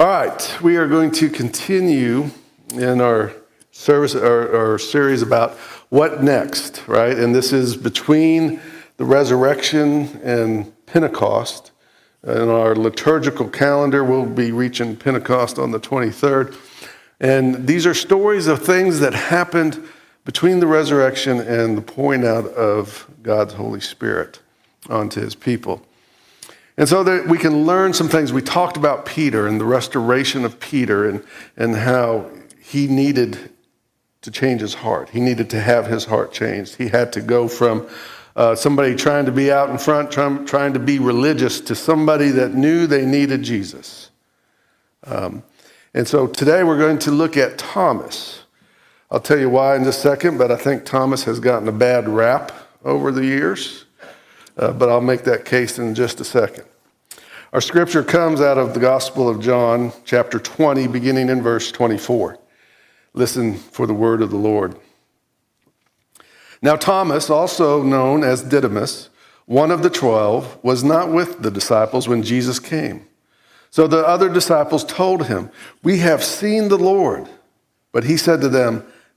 All right, we are going to continue in our service, our, our series about what next, right? And this is between the resurrection and Pentecost. In our liturgical calendar, we'll be reaching Pentecost on the 23rd. And these are stories of things that happened between the resurrection and the pouring out of God's Holy Spirit onto his people. And so that we can learn some things. We talked about Peter and the restoration of Peter and, and how he needed to change his heart. He needed to have his heart changed. He had to go from uh, somebody trying to be out in front, trying, trying to be religious, to somebody that knew they needed Jesus. Um, and so today we're going to look at Thomas. I'll tell you why in just a second, but I think Thomas has gotten a bad rap over the years. Uh, but I'll make that case in just a second. Our scripture comes out of the Gospel of John, chapter 20, beginning in verse 24. Listen for the word of the Lord. Now, Thomas, also known as Didymus, one of the twelve, was not with the disciples when Jesus came. So the other disciples told him, We have seen the Lord. But he said to them,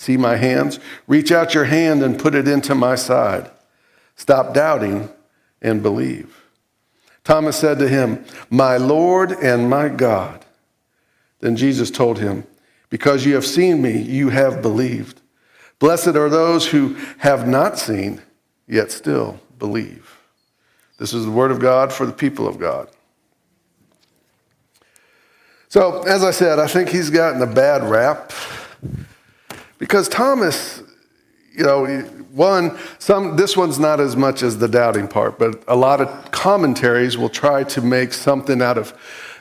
See my hands? Reach out your hand and put it into my side. Stop doubting and believe. Thomas said to him, My Lord and my God. Then Jesus told him, Because you have seen me, you have believed. Blessed are those who have not seen, yet still believe. This is the word of God for the people of God. So, as I said, I think he's gotten a bad rap because Thomas, you know, one, some, this one's not as much as the doubting part, but a lot of commentaries will try to make something out of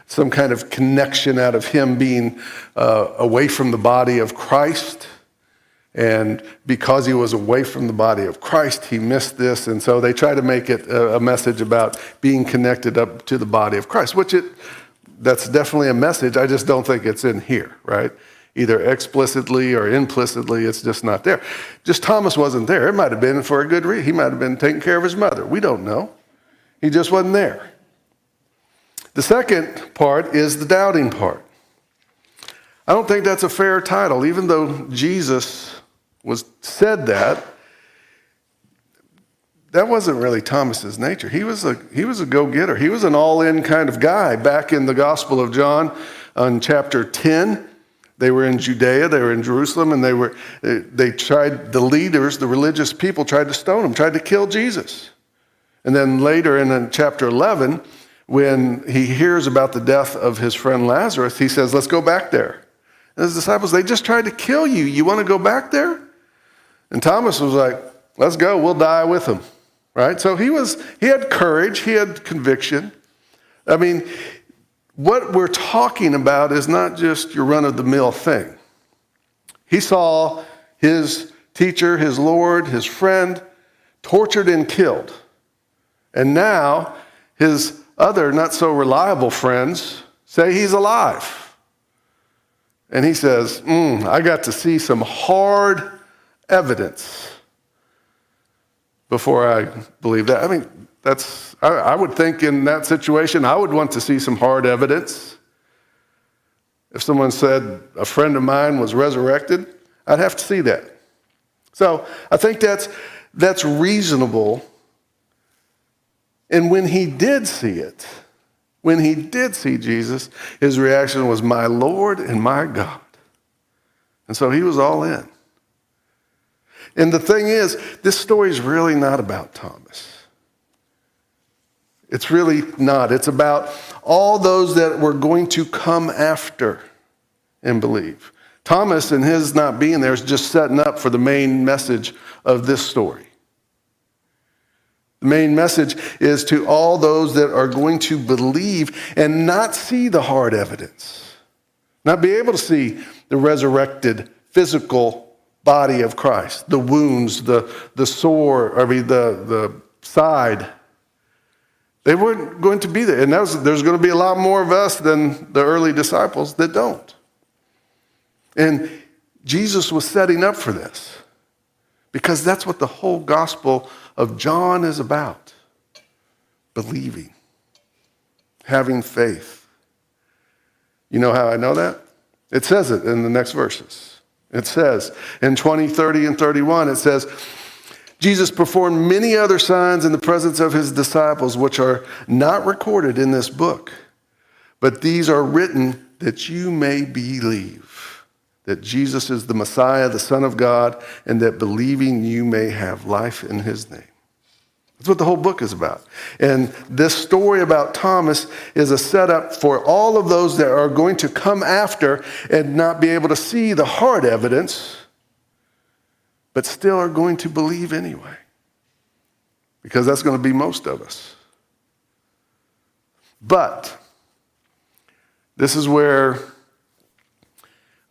some kind of connection out of him being uh, away from the body of Christ. And because he was away from the body of Christ, he missed this. And so they try to make it a, a message about being connected up to the body of Christ, which it, that's definitely a message. I just don't think it's in here, right? Either explicitly or implicitly. It's just not there. Just Thomas wasn't there. It might have been for a good reason. He might have been taking care of his mother. We don't know. He just wasn't there. The second part is the doubting part. I don't think that's a fair title, even though Jesus was said that. That wasn't really Thomas's nature. He was a he was a go-getter. He was an all-in kind of guy. Back in the Gospel of John, uh, on chapter 10, they were in Judea, they were in Jerusalem, and they were uh, they tried the leaders, the religious people tried to stone him, tried to kill Jesus. And then later in uh, chapter 11, when he hears about the death of his friend Lazarus, he says, "Let's go back there." And his disciples, they just tried to kill you. You want to go back there? And Thomas was like, "Let's go. We'll die with him." Right? So he was he had courage, he had conviction. I mean, what we're talking about is not just your run of the mill thing. He saw his teacher, his Lord, his friend tortured and killed. And now his other not so reliable friends say he's alive. And he says, mm, I got to see some hard evidence before I believe that. I mean, that's, I, I would think in that situation, I would want to see some hard evidence. If someone said a friend of mine was resurrected, I'd have to see that. So I think that's, that's reasonable. And when he did see it, when he did see Jesus, his reaction was, My Lord and my God. And so he was all in. And the thing is, this story is really not about Thomas. It's really not. It's about all those that were going to come after and believe. Thomas and his not being there is just setting up for the main message of this story. The main message is to all those that are going to believe and not see the hard evidence, not be able to see the resurrected physical body of Christ, the wounds, the, the sore, I mean, the, the side. They weren't going to be there. And was, there's going to be a lot more of us than the early disciples that don't. And Jesus was setting up for this because that's what the whole gospel of John is about believing, having faith. You know how I know that? It says it in the next verses. It says in 20, 30, and 31, it says, Jesus performed many other signs in the presence of his disciples, which are not recorded in this book, but these are written that you may believe that Jesus is the Messiah, the Son of God, and that believing you may have life in his name. That's what the whole book is about. And this story about Thomas is a setup for all of those that are going to come after and not be able to see the hard evidence, but still are going to believe anyway. Because that's going to be most of us. But this is where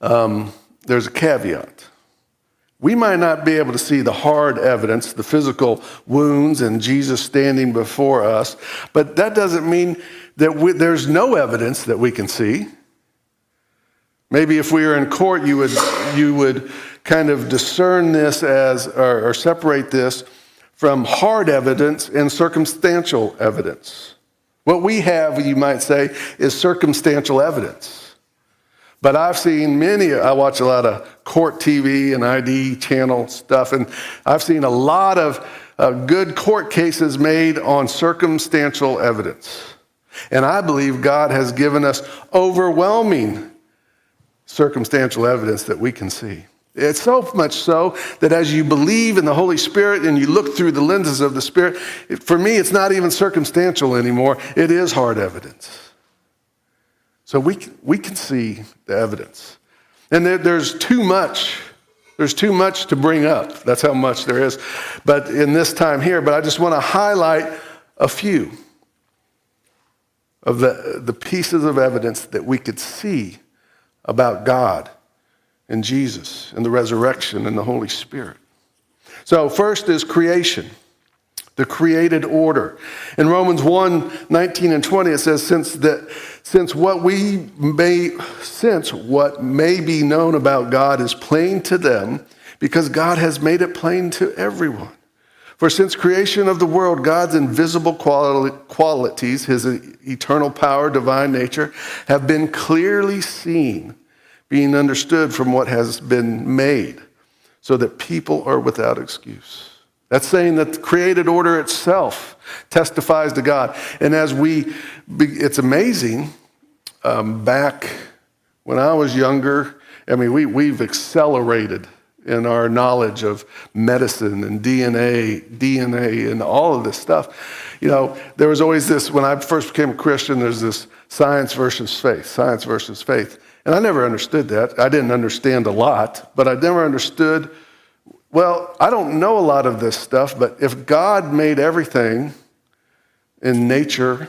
um, there's a caveat. We might not be able to see the hard evidence, the physical wounds and Jesus standing before us, but that doesn't mean that we, there's no evidence that we can see. Maybe if we were in court, you would, you would kind of discern this as, or, or separate this from hard evidence and circumstantial evidence. What we have, you might say, is circumstantial evidence. But I've seen many, I watch a lot of court TV and ID channel stuff, and I've seen a lot of uh, good court cases made on circumstantial evidence. And I believe God has given us overwhelming circumstantial evidence that we can see. It's so much so that as you believe in the Holy Spirit and you look through the lenses of the Spirit, for me, it's not even circumstantial anymore. It is hard evidence. So we we can see the evidence. And there, there's too much. There's too much to bring up. That's how much there is. But in this time here, but I just want to highlight a few of the, the pieces of evidence that we could see about God and Jesus and the resurrection and the Holy Spirit. So, first is creation the created order. In Romans 1 19 and 20, it says, since, that, since, what we may, since what may be known about God is plain to them, because God has made it plain to everyone. For since creation of the world, God's invisible qualities, his eternal power, divine nature, have been clearly seen, being understood from what has been made, so that people are without excuse. That's saying that the created order itself testifies to God. And as we, it's amazing, um, back when I was younger, I mean, we, we've accelerated in our knowledge of medicine and DNA, DNA, and all of this stuff. You know, there was always this, when I first became a Christian, there's this science versus faith, science versus faith. And I never understood that. I didn't understand a lot, but I never understood well, I don't know a lot of this stuff, but if God made everything in nature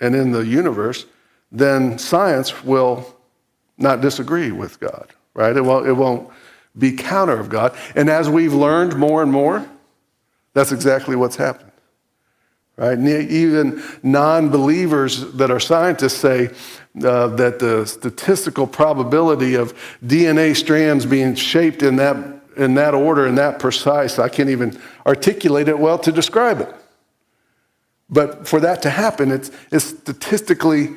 and in the universe, then science will not disagree with God, right? It won't, it won't be counter of God. And as we've learned more and more, that's exactly what's happened. Right? Even non believers that are scientists say uh, that the statistical probability of DNA strands being shaped in that in that order and that precise. I can't even articulate it well to describe it. But for that to happen, it's, it's statistically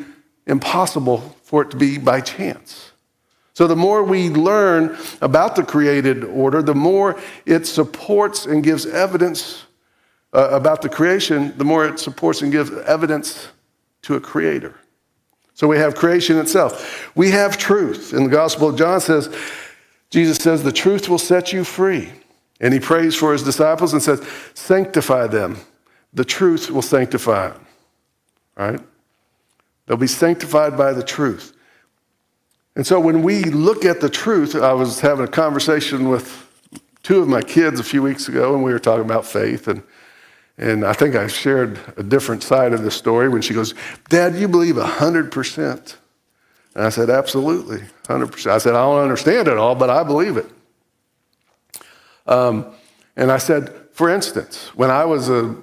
impossible for it to be by chance. So the more we learn about the created order, the more it supports and gives evidence uh, about the creation, the more it supports and gives evidence to a creator. So we have creation itself. We have truth. In the Gospel of John says, Jesus says, The truth will set you free. And he prays for his disciples and says, Sanctify them. The truth will sanctify them. Right? They'll be sanctified by the truth. And so when we look at the truth, I was having a conversation with two of my kids a few weeks ago, and we were talking about faith. And, and I think I shared a different side of the story when she goes, Dad, you believe 100% And I said, Absolutely, 100%. I said, I don't understand it all, but I believe it. Um, and I said, For instance, when I was a,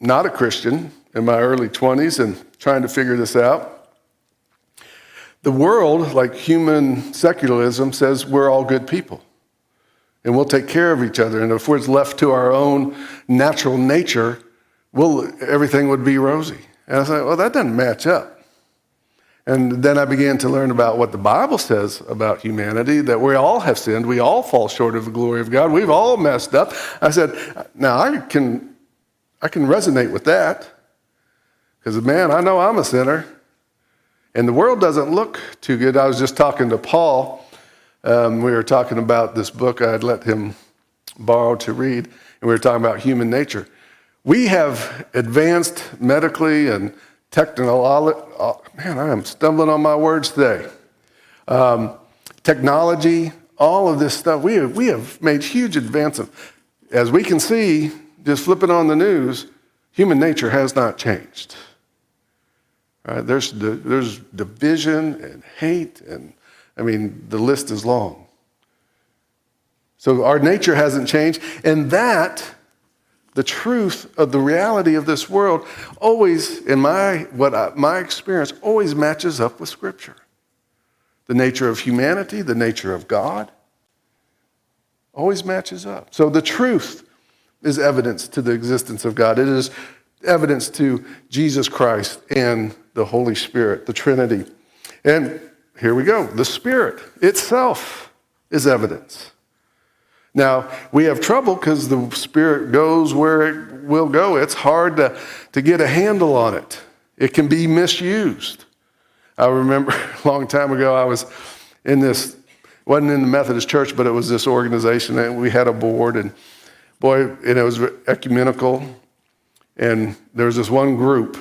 not a Christian in my early 20s and trying to figure this out, the world, like human secularism, says we're all good people and we'll take care of each other. And if we're left to our own natural nature, we'll, everything would be rosy. And I said, well, that doesn't match up. And then I began to learn about what the Bible says about humanity that we all have sinned. We all fall short of the glory of God. We've all messed up. I said, now I can, I can resonate with that because, man, I know I'm a sinner. And the world doesn't look too good. I was just talking to Paul. Um, we were talking about this book I'd let him borrow to read, and we were talking about human nature. We have advanced medically and technology. Man, I am stumbling on my words today. Um, technology, all of this stuff, we have, we have made huge advances. As we can see, just flipping on the news, human nature has not changed. Right? There's, there's division and hate, and I mean, the list is long. So our nature hasn't changed, and that the truth of the reality of this world always, in my, what I, my experience, always matches up with Scripture. The nature of humanity, the nature of God, always matches up. So the truth is evidence to the existence of God. It is evidence to Jesus Christ and the Holy Spirit, the Trinity. And here we go. The Spirit itself is evidence. Now, we have trouble because the Spirit goes where it will go. It's hard to, to get a handle on it, it can be misused. I remember a long time ago, I was in this, wasn't in the Methodist church, but it was this organization, and we had a board, and boy, and it was ecumenical. And there was this one group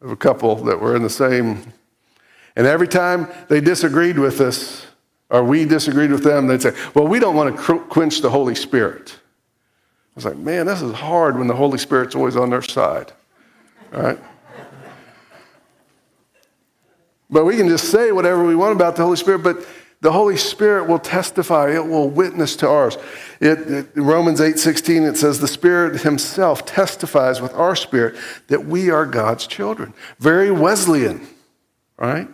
of a couple that were in the same, and every time they disagreed with us, or we disagreed with them, they'd say, Well, we don't want to quench the Holy Spirit. I was like, Man, this is hard when the Holy Spirit's always on their side. All right? But we can just say whatever we want about the Holy Spirit, but the Holy Spirit will testify, it will witness to ours. It, it, Romans 8 16, it says, The Spirit Himself testifies with our spirit that we are God's children. Very Wesleyan, right?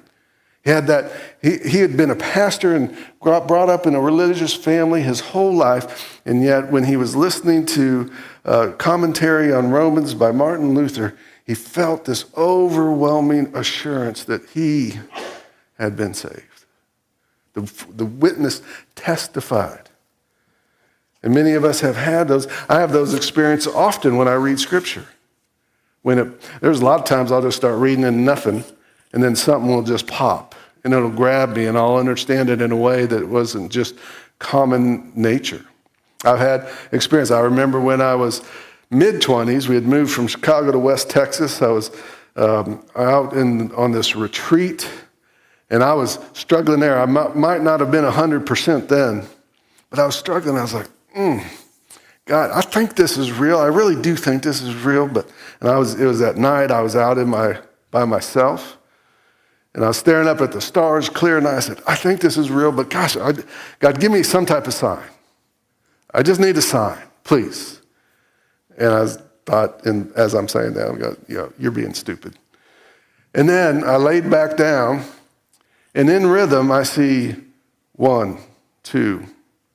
He had that, he, he had been a pastor and brought up in a religious family his whole life, and yet when he was listening to a commentary on Romans by Martin Luther, he felt this overwhelming assurance that he had been saved. The, the witness testified. And many of us have had those. I have those experiences often when I read Scripture. When it, there's a lot of times I'll just start reading and nothing, and then something will just pop and it'll grab me and I'll understand it in a way that wasn't just common nature. I've had experience. I remember when I was mid 20s, we had moved from Chicago to West Texas. I was um, out in, on this retreat and I was struggling there. I might, might not have been 100% then, but I was struggling. I was like, mm, God, I think this is real. I really do think this is real. But and I was, it was at night. I was out in my by myself, and I was staring up at the stars clear, and I said, I think this is real, but gosh, I, God, give me some type of sign. I just need a sign, please. And I thought, and as I'm saying that, I'm going, you you're being stupid. And then I laid back down, and in rhythm, I see one, two,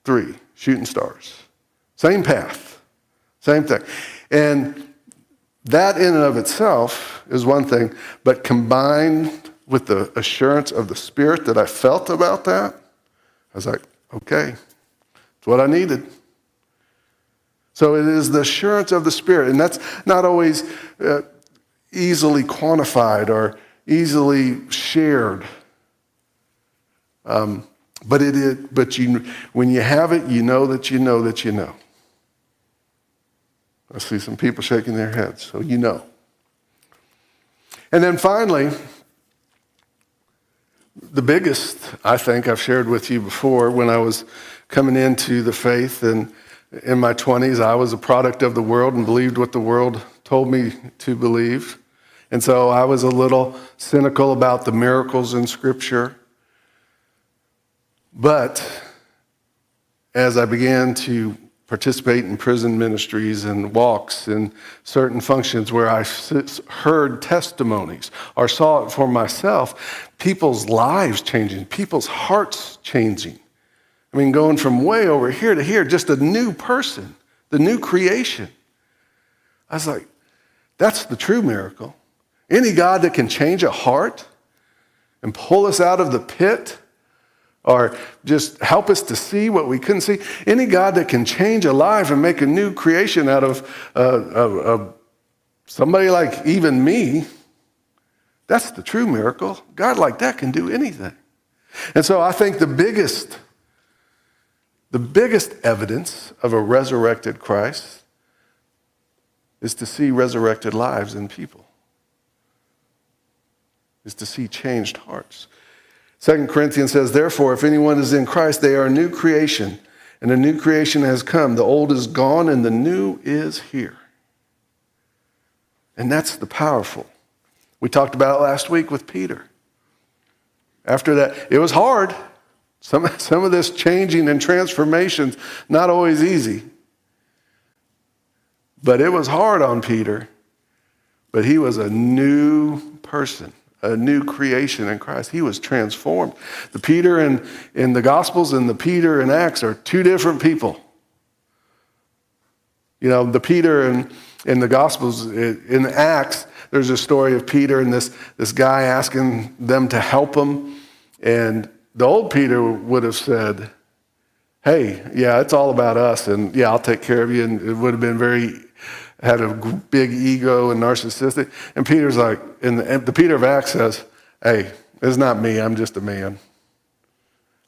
three shooting stars. Same path, same thing. And that in and of itself is one thing, but combined with the assurance of the Spirit that I felt about that, I was like, okay, it's what I needed. So it is the assurance of the Spirit, and that's not always uh, easily quantified or easily shared. Um, but it is, but you, when you have it, you know that you know that you know. I see some people shaking their heads, so you know. And then finally, the biggest, I think, I've shared with you before when I was coming into the faith and in my 20s, I was a product of the world and believed what the world told me to believe. And so I was a little cynical about the miracles in Scripture. But as I began to participate in prison ministries and walks and certain functions where I heard testimonies or saw it for myself, people's lives changing, people's hearts changing. I mean, going from way over here to here, just a new person, the new creation. I was like, that's the true miracle. Any God that can change a heart and pull us out of the pit or just help us to see what we couldn't see, any God that can change a life and make a new creation out of, uh, of somebody like even me, that's the true miracle. God like that can do anything. And so I think the biggest the biggest evidence of a resurrected Christ is to see resurrected lives in people, is to see changed hearts. Second Corinthians says, Therefore, if anyone is in Christ, they are a new creation, and a new creation has come. The old is gone, and the new is here. And that's the powerful. We talked about it last week with Peter. After that, it was hard. Some, some of this changing and transformation's not always easy. But it was hard on Peter. But he was a new person, a new creation in Christ. He was transformed. The Peter in, in the Gospels and the Peter in Acts are two different people. You know, the Peter in, in the Gospels, in Acts, there's a story of Peter and this, this guy asking them to help him. And the old Peter would have said, Hey, yeah, it's all about us, and yeah, I'll take care of you. And it would have been very, had a big ego and narcissistic. And Peter's like, and the, the Peter of Acts says, Hey, it's not me, I'm just a man.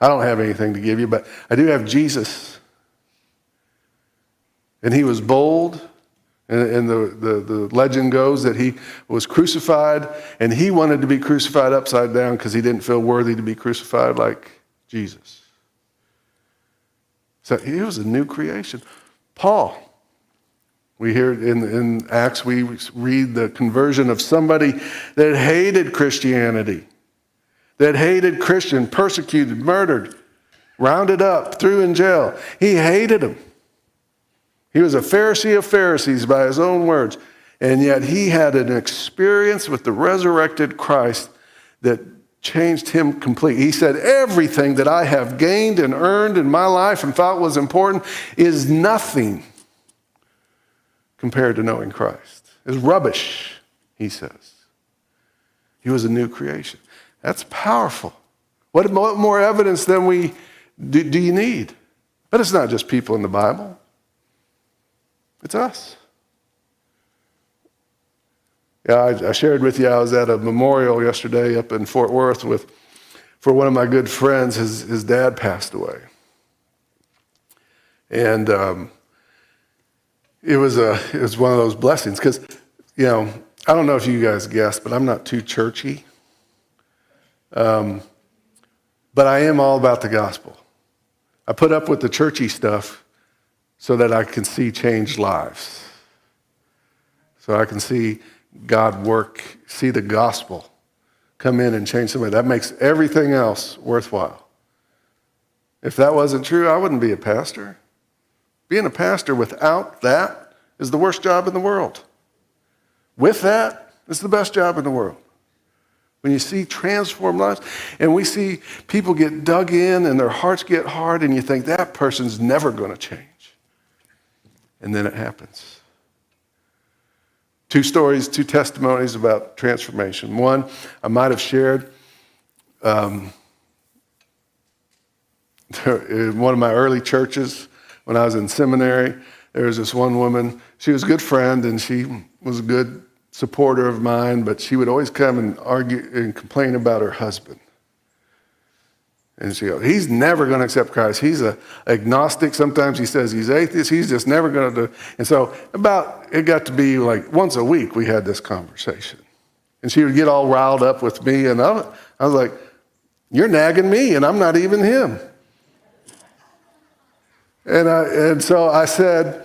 I don't have anything to give you, but I do have Jesus. And he was bold and, the, the, the legend goes that he was crucified and he wanted to be crucified upside down because he didn't feel worthy to be crucified like Jesus. So he was a new creation. Paul, we hear in, in Acts, we read the conversion of somebody that hated Christianity, that hated Christian, persecuted, murdered, rounded up, threw in jail. He hated them. He was a Pharisee of Pharisees by his own words. And yet he had an experience with the resurrected Christ that changed him completely. He said, Everything that I have gained and earned in my life and thought was important is nothing compared to knowing Christ. It's rubbish, he says. He was a new creation. That's powerful. What more evidence than we do, do you need? But it's not just people in the Bible. It's us. Yeah, I, I, shared with you, I was at a memorial yesterday up in Fort Worth with, for one of my good friends. His, his dad passed away. And um, it, was a, it was one of those blessings because, you know, I don't know if you guys guessed, but I'm not too churchy. Um, but I am all about the gospel. I put up with the churchy stuff so that I can see changed lives. So I can see God work, see the gospel come in and change somebody. That makes everything else worthwhile. If that wasn't true, I wouldn't be a pastor. Being a pastor without that is the worst job in the world. With that, it's the best job in the world. When you see transformed lives, and we see people get dug in and their hearts get hard, and you think that person's never going to change and then it happens. Two stories, two testimonies about transformation. One, I might have shared um, in one of my early churches when I was in seminary. There was this one woman. She was a good friend and she was a good supporter of mine, but she would always come and argue and complain about her husband. And she goes, he's never going to accept Christ. He's a agnostic. Sometimes he says he's atheist. He's just never going to do. And so about it got to be like once a week we had this conversation. And she would get all riled up with me. And I, I was like, you're nagging me and I'm not even him. And, I, and so I said,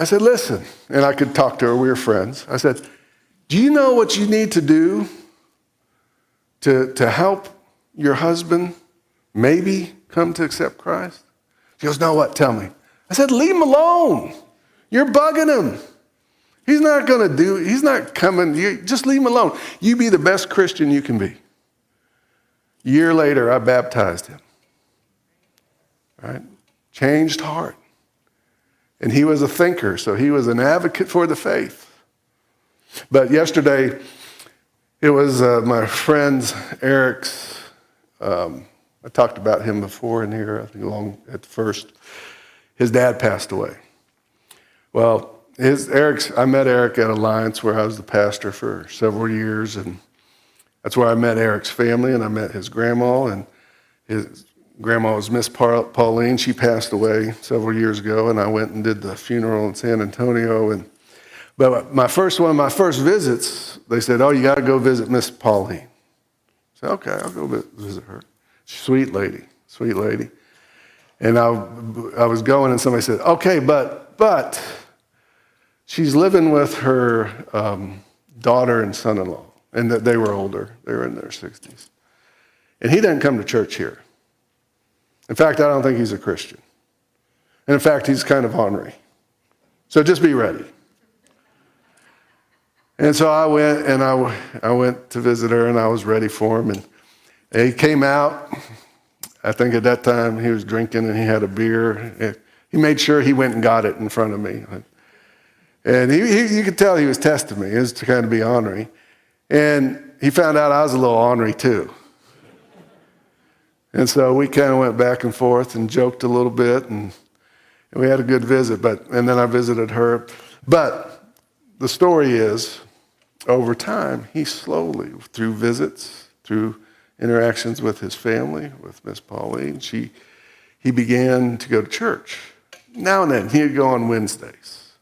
I said, listen, and I could talk to her. We were friends. I said, do you know what you need to do to, to help your husband maybe come to accept Christ? She goes, No, what? Tell me. I said, Leave him alone. You're bugging him. He's not going to do, he's not coming. You, just leave him alone. You be the best Christian you can be. A year later, I baptized him. Right? Changed heart. And he was a thinker, so he was an advocate for the faith. But yesterday, it was uh, my friend's Eric's. Um, I talked about him before in here, I think along at first. His dad passed away. Well, his Eric's. I met Eric at Alliance, where I was the pastor for several years, and that's where I met Eric's family, and I met his grandma, and his grandma was Miss Pauline. She passed away several years ago, and I went and did the funeral in San Antonio. And but my first one of my first visits, they said, "Oh, you got to go visit Miss Pauline." I said, "Okay, I'll go visit her." Sweet lady, sweet lady. And I, I was going, and somebody said, "Okay, but but." She's living with her um, daughter and son-in-law, and that they were older; they were in their 60s. And he didn't come to church here. In fact, I don't think he's a Christian. And in fact, he's kind of ornery. So just be ready. And so I went and I, I went to visit her and I was ready for him. And he came out. I think at that time he was drinking and he had a beer. He made sure he went and got it in front of me. And he, he, you could tell he was testing me. He was to kind of be ornery. And he found out I was a little ornery too. And so we kind of went back and forth and joked a little bit, and, and we had a good visit. But and then I visited her. But the story is, over time, he slowly, through visits, through interactions with his family, with Miss Pauline, she, he began to go to church. Now and then, he'd go on Wednesdays.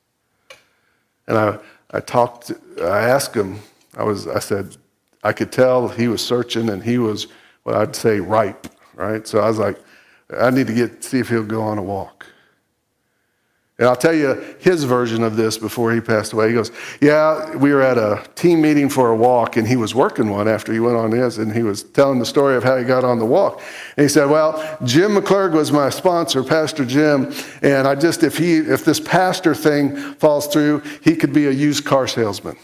And I, I talked, I asked him, I, was, I said, I could tell he was searching and he was what I'd say ripe right? So I was like, I need to get see if he'll go on a walk. And I'll tell you his version of this before he passed away. He goes, Yeah, we were at a team meeting for a walk, and he was working one after he went on his, and he was telling the story of how he got on the walk. And he said, Well, Jim McClurg was my sponsor, Pastor Jim, and I just, if he, if this pastor thing falls through, he could be a used car salesman.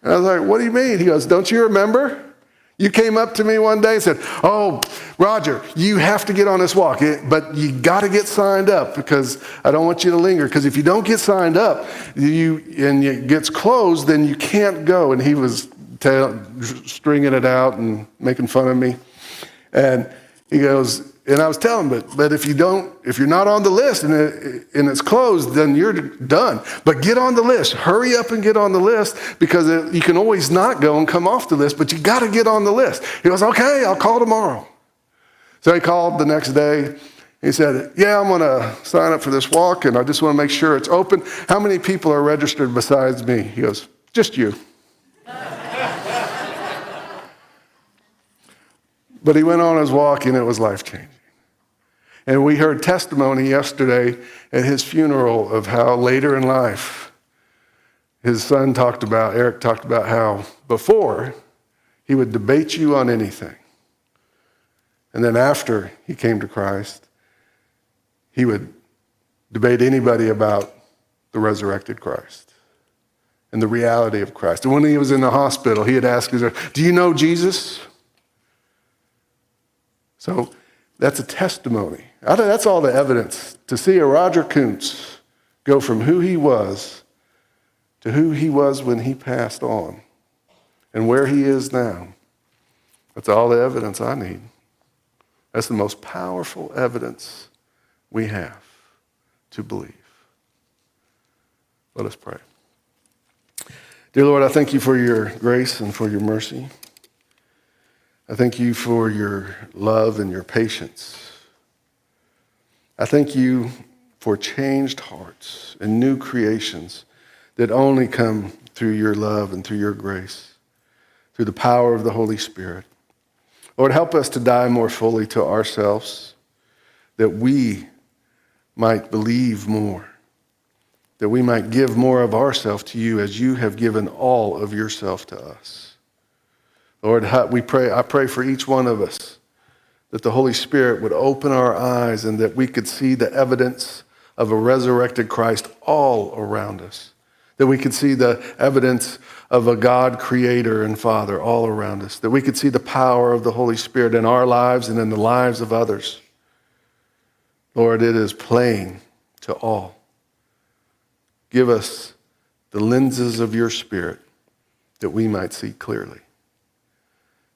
and I was like, What do you mean? He goes, Don't you remember? You came up to me one day and said, Oh, Roger, you have to get on this walk, but you got to get signed up because I don't want you to linger. Because if you don't get signed up you, and it gets closed, then you can't go. And he was stringing it out and making fun of me. And he goes, and I was telling him, but, but if you don't, if you're not on the list and, it, and it's closed, then you're done. But get on the list. Hurry up and get on the list because it, you can always not go and come off the list, but you got to get on the list. He goes, okay, I'll call tomorrow. So he called the next day. He said, yeah, I'm going to sign up for this walk and I just want to make sure it's open. How many people are registered besides me? He goes, just you. but he went on his walk and it was life changing. And we heard testimony yesterday at his funeral of how later in life his son talked about, Eric talked about how before he would debate you on anything. And then after he came to Christ, he would debate anybody about the resurrected Christ and the reality of Christ. And when he was in the hospital, he had asked, his, Do you know Jesus? So that's a testimony. That's all the evidence. To see a Roger Kuntz go from who he was to who he was when he passed on and where he is now. That's all the evidence I need. That's the most powerful evidence we have to believe. Let us pray. Dear Lord, I thank you for your grace and for your mercy. I thank you for your love and your patience. I thank you for changed hearts and new creations that only come through your love and through your grace, through the power of the Holy Spirit. Lord, help us to die more fully to ourselves, that we might believe more, that we might give more of ourselves to you as you have given all of yourself to us. Lord, we pray, I pray for each one of us that the Holy Spirit would open our eyes and that we could see the evidence of a resurrected Christ all around us. That we could see the evidence of a God creator and Father all around us. That we could see the power of the Holy Spirit in our lives and in the lives of others. Lord, it is plain to all. Give us the lenses of your Spirit that we might see clearly.